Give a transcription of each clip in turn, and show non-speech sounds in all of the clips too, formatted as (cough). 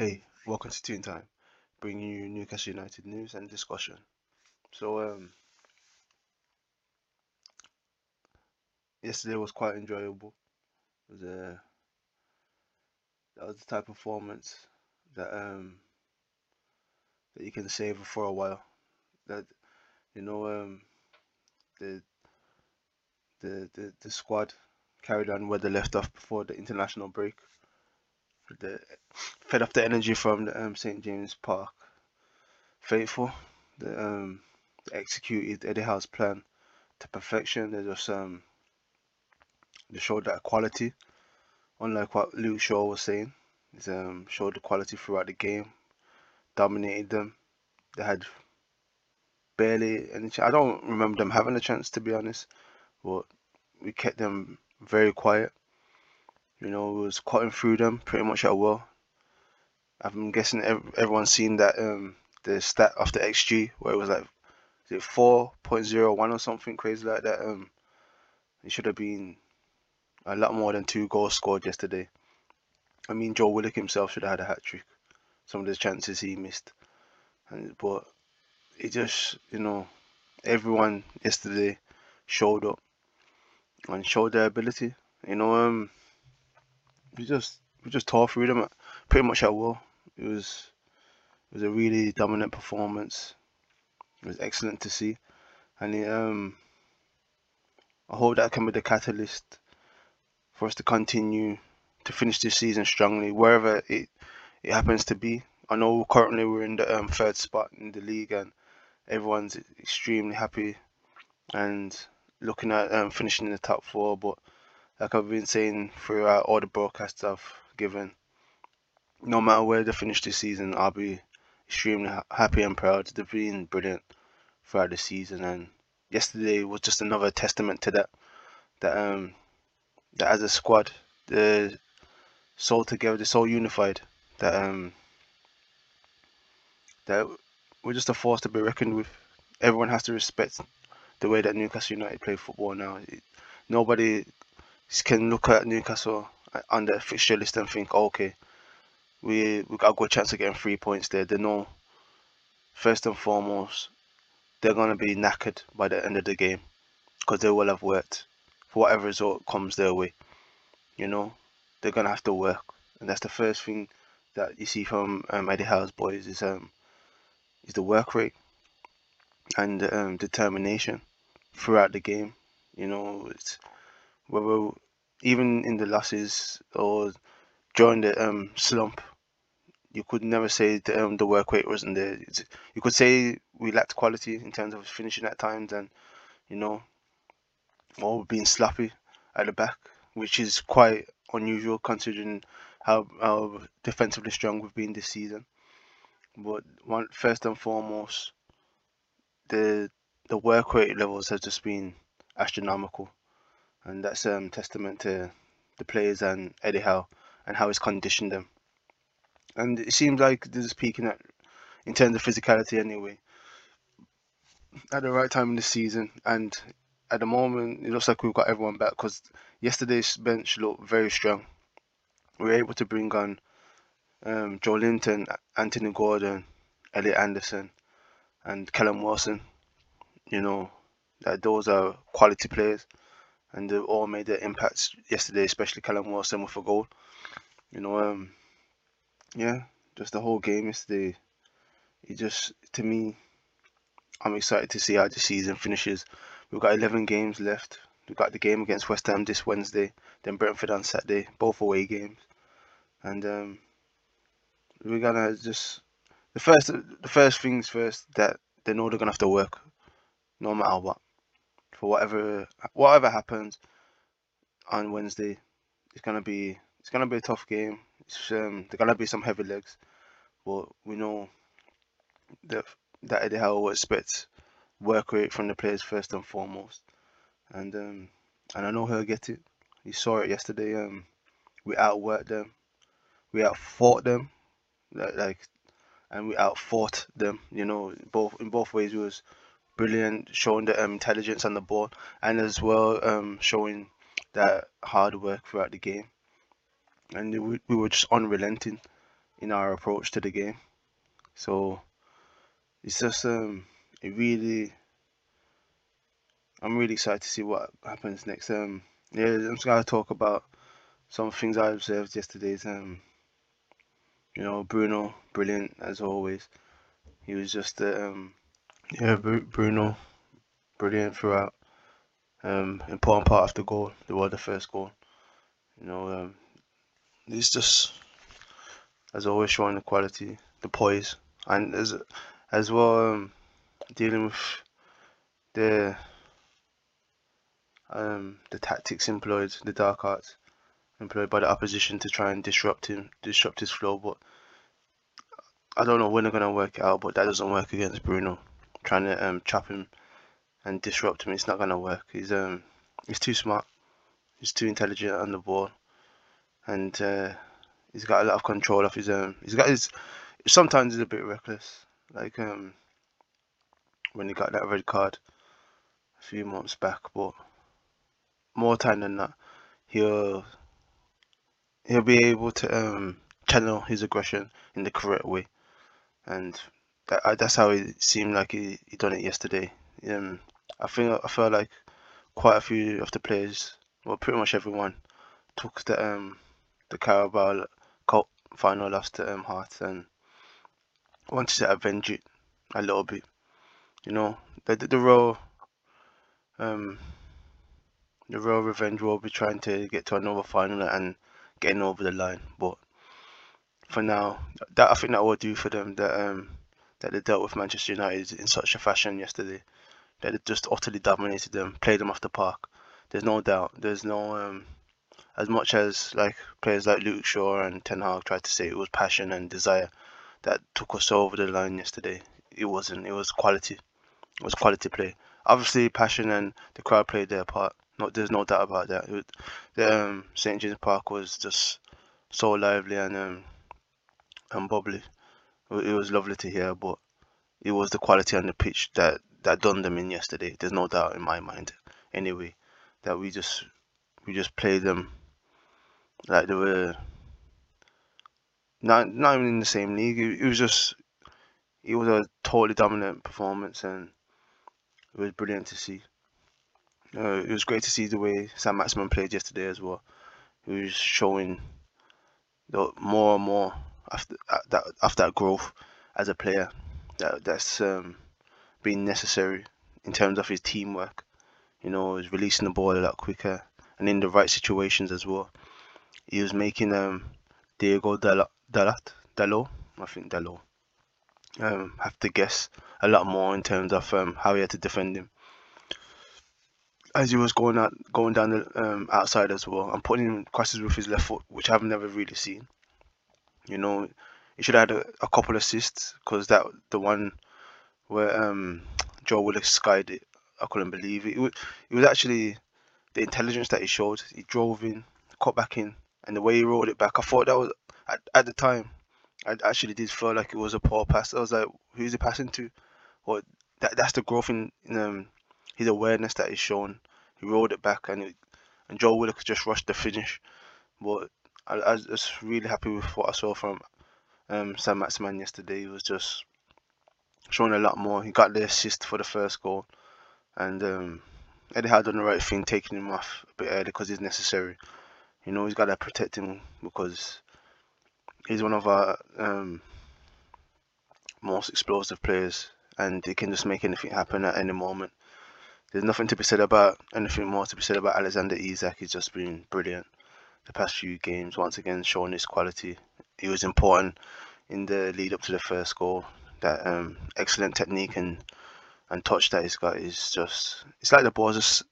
Hey, welcome to Toontyme, bringing you Newcastle United news and discussion. So, um, yesterday was quite enjoyable. It was a that was the type of performance that um that you can savor for a while. That you know um the the the, the squad carried on where they left off before the international break. The fed off the energy from the um, St James Park faithful. The um they executed Eddie Howe's plan to perfection. They just um they showed that quality, unlike what Luke Shaw was saying. He's um showed the quality throughout the game, dominated them. They had barely any. Ch- I don't remember them having a chance to be honest, but we kept them very quiet. You know, was cutting through them pretty much at will. I'm guessing ev- everyone's seen that um the stat of the XG where it was like is it 4.01 or something crazy like that. Um, it should have been a lot more than two goals scored yesterday. I mean, Joe Willock himself should have had a hat trick. Some of the chances he missed, and but it just you know everyone yesterday showed up and showed their ability. You know, um, we just we just tore through them pretty much at will. It was it was a really dominant performance. It was excellent to see, and it, um, I hope that can be the catalyst for us to continue to finish this season strongly, wherever it it happens to be. I know currently we're in the um, third spot in the league, and everyone's extremely happy and looking at um, finishing in the top four. But like I've been saying throughout all the broadcasts I've given, no matter where they finish this season, I'll be extremely ha- happy and proud. They've been brilliant throughout the season, and yesterday was just another testament to that. That um that as a squad, they're so together, they're so unified. That um that we're just a force to be reckoned with. Everyone has to respect the way that Newcastle United play football now. It, nobody can look at Newcastle uh, on the fixture list and think, oh, okay, we we got a good chance of getting three points there. They know first and foremost they're gonna be knackered by the end of the game because they will have worked for whatever result comes their way. You know, they're gonna have to work, and that's the first thing that you see from um, Eddie Howe's boys is um is the work rate and um, determination throughout the game. You know, it's whether even in the losses or during the um, slump, you could never say the, um, the work rate wasn't there. It's, you could say we lacked quality in terms of finishing at times, and you know, or being sloppy at the back, which is quite unusual considering how, how defensively strong we've been this season. But one first and foremost, the the work rate levels have just been astronomical, and that's um testament to the players and Eddie Howe and how he's conditioned them. And it seems like this is peaking at in terms of physicality anyway at the right time in the season. And at the moment, it looks like we've got everyone back because yesterday's bench looked very strong. We were able to bring on um, Joelinton, Anthony Gordon, Elliot Anderson, and Callum Wilson. You know, that those are quality players, and they all made their impacts yesterday, especially Callum Wilson with a goal. You know, um, yeah, just the whole game yesterday. It just, to me, I'm excited to see how the season finishes. We've got 11 games left. We've got the game against West Ham this Wednesday, then Brentford on Saturday, both away games, and um, we're gonna just the first the first things first that they know they're gonna have to work, no matter what, for whatever whatever happens on Wednesday. It's gonna be it's gonna be a tough game. It's, um, there's gonna be some heavy legs, but we know that that Eddie Howe will expect work rate from the players first and foremost, and um, and I know he'll get it. You saw it yesterday. Um, we outworked them, we outfought them, like, like and we outfought them. You know, both in both ways, it was brilliant, showing the um, intelligence on the ball, and as well um, showing that hard work throughout the game. And we, we were just unrelenting in our approach to the game. So it's just um it really I'm really excited to see what happens next. Um yeah, I'm just gonna talk about some things I observed yesterday's um you know Bruno brilliant as always. He was just um yeah Bruno brilliant throughout. Um important part of the goal, the well the first goal. You know um he's just as always showing the quality, the poise, and as as well um, dealing with the um, the tactics employed, the dark arts employed by the opposition to try and disrupt him, disrupt his flow. But I don't know when they're gonna work it out. But that doesn't work against Bruno. Trying to um, trap him and disrupt him, it's not gonna work. He's um he's too smart. He's too intelligent on the ball, and uh, he's got a lot of control of his own. He's got his. Sometimes he's a bit reckless, like um when he got that red card a few months back. But more time than that, he'll he'll be able to um channel his aggression in the correct way, and that that's how it seemed like he, he done it yesterday. Um, I think I felt like quite a few of the players, well, pretty much everyone, took the um the Carabao Cup final loss to um, Hearts and wanted to avenge it a little bit. You know, the the, the real um the real revenge will be trying to get to another final and getting over the line. But for now, that I think that will do for them. That um that they dealt with Manchester United in such a fashion yesterday. That they just utterly dominated them, played them off the park. There's no doubt. There's no um as much as like players like Luke Shaw and Ten Hag tried to say it was passion and desire that took us over the line yesterday, it wasn't. It was quality. It was quality play. Obviously, passion and the crowd played their part. No, there's no doubt about that. The um, St James Park was just so lively and um, and bubbly. It was lovely to hear, but it was the quality on the pitch that that done them in yesterday. There's no doubt in my mind. Anyway, that we just we just played them like they were not not even in the same league. It, it was just it was a totally dominant performance, and it was brilliant to see. Uh, it was great to see the way Saint-Maximin played yesterday as well. He was showing the more and more after uh, that after that growth as a player that that's um, been necessary in terms of his teamwork. You know, he's releasing the ball a lot quicker and in the right situations as well he was making um, Diego Dalot, Dalot, I think Dalot, um, have to guess a lot more in terms of um, how he had to defend him. As he was going out, going down the um, outside as well, and putting in crosses with his left foot, which I've never really seen. You know, he should have had a, a couple assists because that the one where um, Joe Willock skied it, I couldn't believe it. It was, it was actually the intelligence that he showed. He drove in, cut back in, and the way he rolled it back, I thought that was at, at the time. I actually did feel like it was a poor pass. I was like, who's he passing to? Well, that that's the growth in, in um, his awareness that he's shown. He rolled it back, and it, and Joe Willock just rushed the finish. But I, I was really happy with what I saw from um, Saint-Maximin yesterday. He was just showing a lot more. He got the assist for the first goal, and um, Eddie had done the right thing, taking him off a bit early because it's necessary. You know, he's got to protect him because he's one of our um, most explosive players, and he can just make anything happen at any moment. There's nothing to be said about anything more to be said about Alexander Isak. He's just been brilliant the past few games. Once again, showing his quality. He was important in the lead up to the first goal. That um, excellent technique and and touch that he's got is just. It's like the ball's just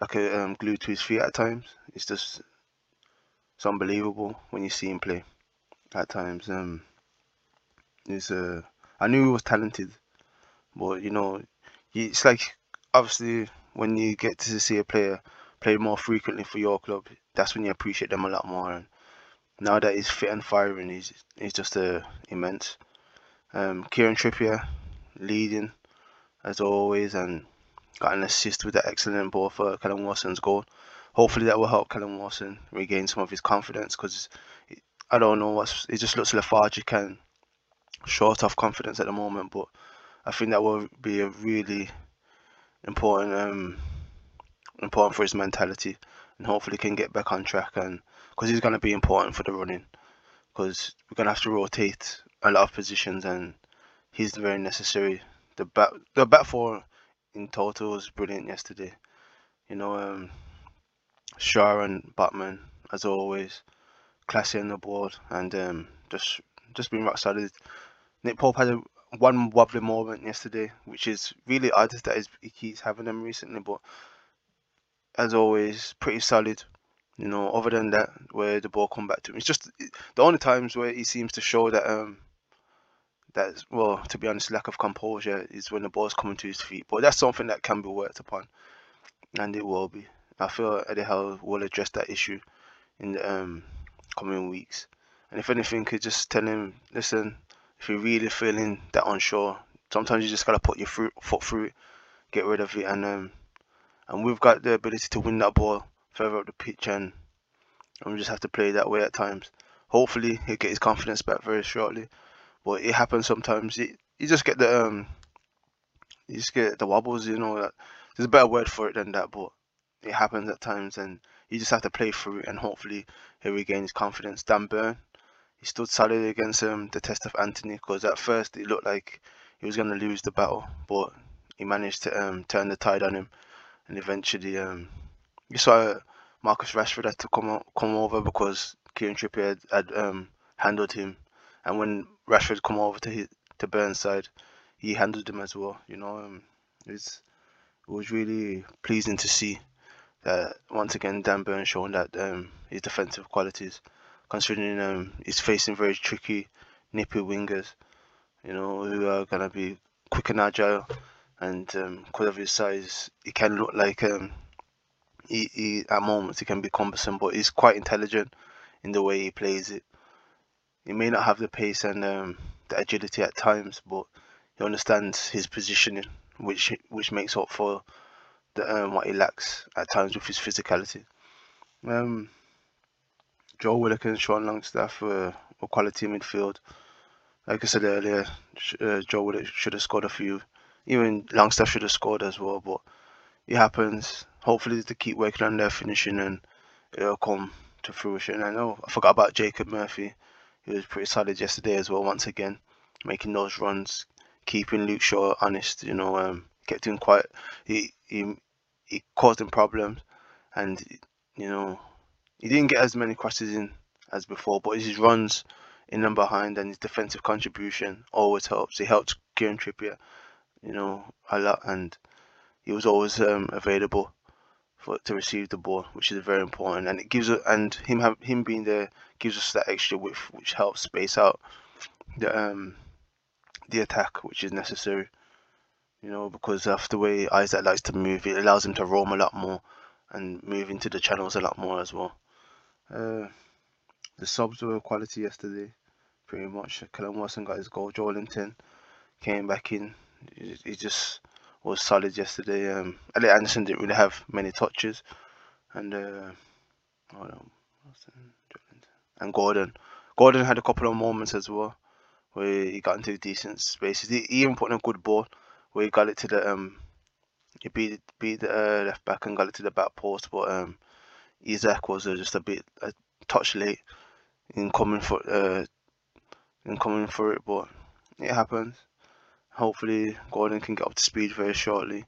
like a um, glued to his feet at times. It's just it's unbelievable when you see him play at times. Um, he's uh, I knew he was talented, but you know, it's like obviously when you get to see a player play more frequently for your club, that's when you appreciate them a lot more. And now that he's fit and firing, he's he's just uh, immense. Um, Kieran Trippier leading as always, and got an assist with that excellent ball for Callum Wilson's goal. Hopefully that will help Callum Wilson regain some of his confidence because I don't know what's. it just looks lethargic and short of confidence at the moment. But I think that will be a really important um important for his mentality, and hopefully can get back on track. And because he's going to be important for the running, because we're going to have to rotate a lot of positions, and he's very necessary. The back the back four in total was brilliant yesterday. You know, um, and Botman as always, classy on the board, and um, just just being rock solid. Nick Pope had a, one wobbly moment yesterday, which is really odd that he keeps having them recently, but as always, pretty solid. You know, other than that, where the ball come back to him, it's just the only times where he seems to show that um that well, to be honest, lack of composure is when the ball's coming to his feet. But that's something that can be worked upon, and it will be. I feel Eddie Howe will address that issue in the um, coming weeks. And if anything, could just tell him, listen, if you're really feeling that unsure, sometimes you just gotta put your foot through it, get rid of it, and um, and we've got the ability to win that ball further up the pitch, and, and we just have to play that way at times. Hopefully, he'll get his confidence back very shortly, but it happens sometimes. You just get the um, you just get the wobbles, you know. There's a better word for it than that, but it happens at times, and you just have to play through it, and hopefully he regains confidence. Dan Burn, he stood solid against um, the test of Antony, because at first it looked like he was going to lose the battle, but he managed to um, turn the tide on him, and eventually um, you saw Marcus Rashford had to come come over because Kieran Trippier had, had um, handled him, and when Rashford come over to his, to Burns' side, he handled him as well. You know, um, it's it was really pleasing to see that once again Dan Burns showing that um, his defensive qualities, considering um, he's facing very tricky, nippy wingers, you know, who are gonna be quick and agile, and um, because of his size, he can look like um, he, he at moments he can be cumbersome, but he's quite intelligent in the way he plays it. He may not have the pace and um, the agility at times, but he understands his positioning, which which makes up for the, um, what he lacks at times with his physicality. Um, Joe Willock Sean Longstaff were, were quality midfield. Like I said earlier, uh, Joe Willock should have scored a few. Even Longstaff should have scored as well, but it happens. Hopefully, they keep working on their finishing and it'll come to fruition. I know I forgot about Jacob Murphy. He was pretty solid yesterday as well. Once again, making those runs, keeping Luke Shaw honest. You know, um, kept him quite. He he he caused him problems, and you know he didn't get as many crosses in as before, but his runs in and behind and his defensive contribution always helps. He helped Kieran Trippier, you know, a lot, and he was always um, available for to receive the ball, which is very important. And it gives and him him being there gives us that extra width, which helps space out the um the attack, which is necessary you know, because of the way Isak likes to move, it allows him to roam a lot more and move into the channels a lot more as well. Uh, the subs were quality yesterday, pretty much. Callum Wilson got his goal. Joelinton came back in. He, just was solid yesterday. Um, Elliot Anderson didn't really have many touches, and uh, and Gordon. Gordon had a couple of moments as well where he got into decent spaces. He, he even put in a good ball where he got it to the um, he beat beat the uh, left back and got it to the back post, but um, Isak was uh, just a bit a touch late in coming for uh, in coming for it, but it happens. Hopefully, Gordon can get up to speed very shortly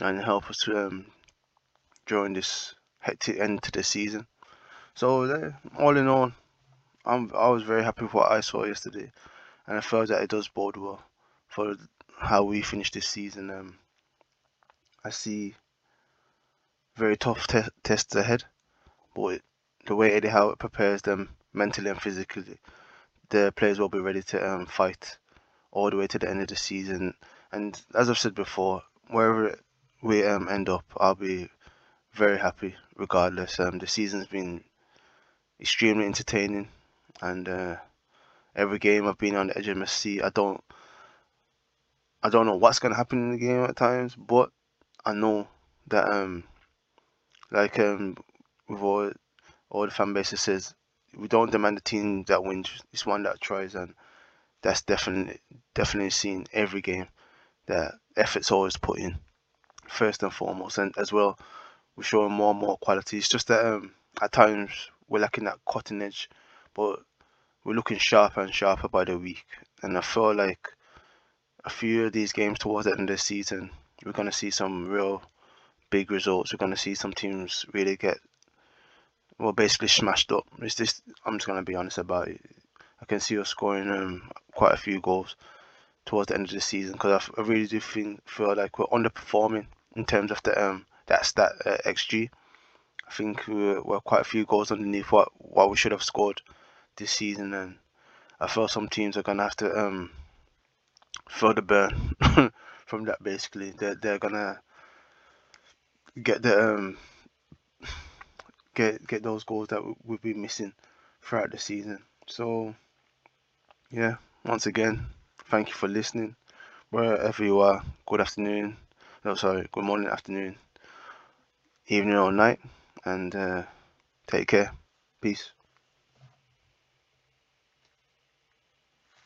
and help us um, during this hectic end to the season. So, uh, all in all, I'm I was very happy with what I saw yesterday, and I felt that it does bode well for how we finish this season. Um, I see very tough te- tests ahead, but the way Eddie Howe prepares them mentally and physically, the players will be ready to um, fight all the way to the end of the season. And as I've said before, wherever we um, end up, I'll be very happy regardless. Um, the season's been extremely entertaining, and uh, every game I've been on the edge of my seat. I don't I don't know what's gonna happen in the game at times, but I know that um like um with all all the fan bases says we don't demand a team that wins. It's one that tries, and that's definitely definitely seen every game. That effort's always put in first and foremost, and as well, we're showing more and more quality. It's just that um, at times we're lacking that cutting edge, but we're looking sharper and sharper by the week. And I feel like a few of these games towards the end of the season, we're going to see some real big results. We're going to see some teams really get well, basically smashed up. It's just I'm just going to be honest about it. I can see us scoring um, quite a few goals towards the end of the season because I, really do think feel like we're underperforming in terms of the um that stat uh, xG. I think we we're quite a few goals underneath what what we should have scored this season, and I feel some teams are gonna have to um feel the burn (laughs) from that. Basically, they're they're gonna get the um get get those goals that we've been missing throughout the season. So yeah, once again, thank you for listening. Wherever you are, good afternoon. No, sorry, good morning, afternoon, evening, or night, and uh, take care. Peace.